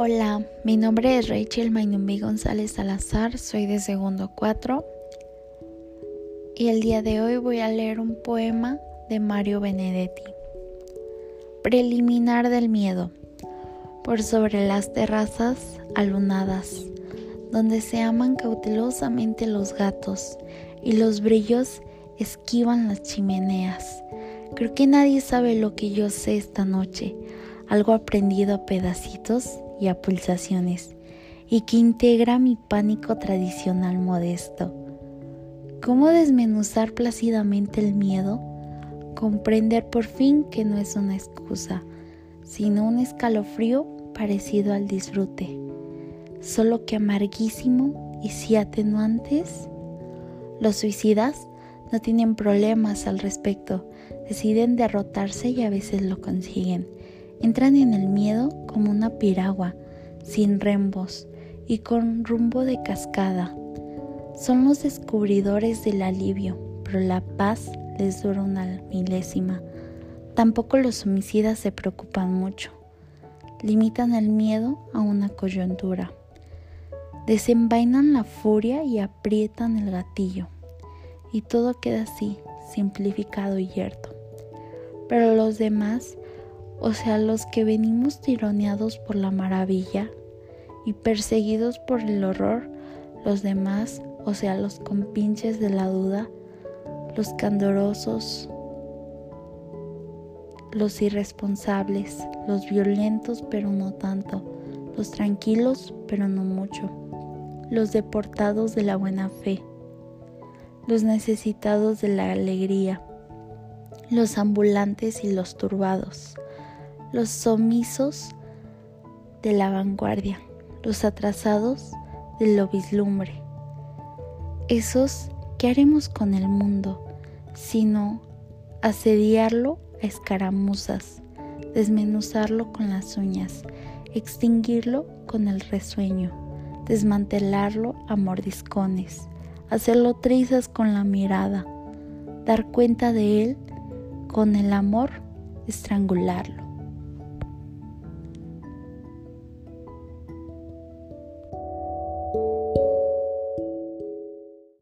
Hola, mi nombre es Rachel Mainumbi González Salazar, soy de segundo 4 y el día de hoy voy a leer un poema de Mario Benedetti. Preliminar del miedo. Por sobre las terrazas alunadas, donde se aman cautelosamente los gatos y los brillos esquivan las chimeneas. Creo que nadie sabe lo que yo sé esta noche, algo aprendido a pedacitos y a pulsaciones, y que integra mi pánico tradicional modesto. ¿Cómo desmenuzar plácidamente el miedo? Comprender por fin que no es una excusa, sino un escalofrío parecido al disfrute, solo que amarguísimo y si atenuantes. Los suicidas no tienen problemas al respecto, deciden derrotarse y a veces lo consiguen. Entran en el miedo como piragua, sin rembos y con rumbo de cascada. Son los descubridores del alivio, pero la paz les dura una milésima. Tampoco los homicidas se preocupan mucho. Limitan el miedo a una coyuntura. Desenvainan la furia y aprietan el gatillo. Y todo queda así, simplificado y yerto. Pero los demás o sea, los que venimos tironeados por la maravilla y perseguidos por el horror, los demás, o sea, los compinches de la duda, los candorosos, los irresponsables, los violentos pero no tanto, los tranquilos pero no mucho, los deportados de la buena fe, los necesitados de la alegría, los ambulantes y los turbados, los omisos de la vanguardia, los atrasados de lo vislumbre. Esos, ¿qué haremos con el mundo? Sino asediarlo a escaramuzas, desmenuzarlo con las uñas, extinguirlo con el resueño, desmantelarlo a mordiscones, hacerlo trizas con la mirada, dar cuenta de él con el amor, estrangularlo.